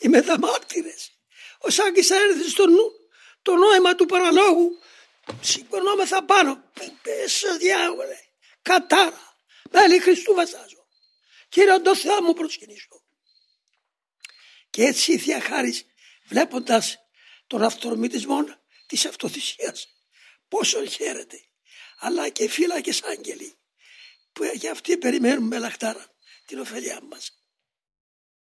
οι μεταμάρτυρες. Ο Σάκης θα έρθει στο νου το νόημα του παραλόγου. Σηκωνόμεθα πάνω. Πες διάβολε. Κατάρα. Μέλη Χριστού βασάζω. Κύριε το Θεό μου προσκυνήσω. Και έτσι η Θεία Χάρης βλέποντας τον αυτορμητισμό της αυτοθυσίας πόσο χαίρεται αλλά και φύλακες άγγελοι που για αυτοί περιμένουν με λαχτάρα την ωφελιά μας.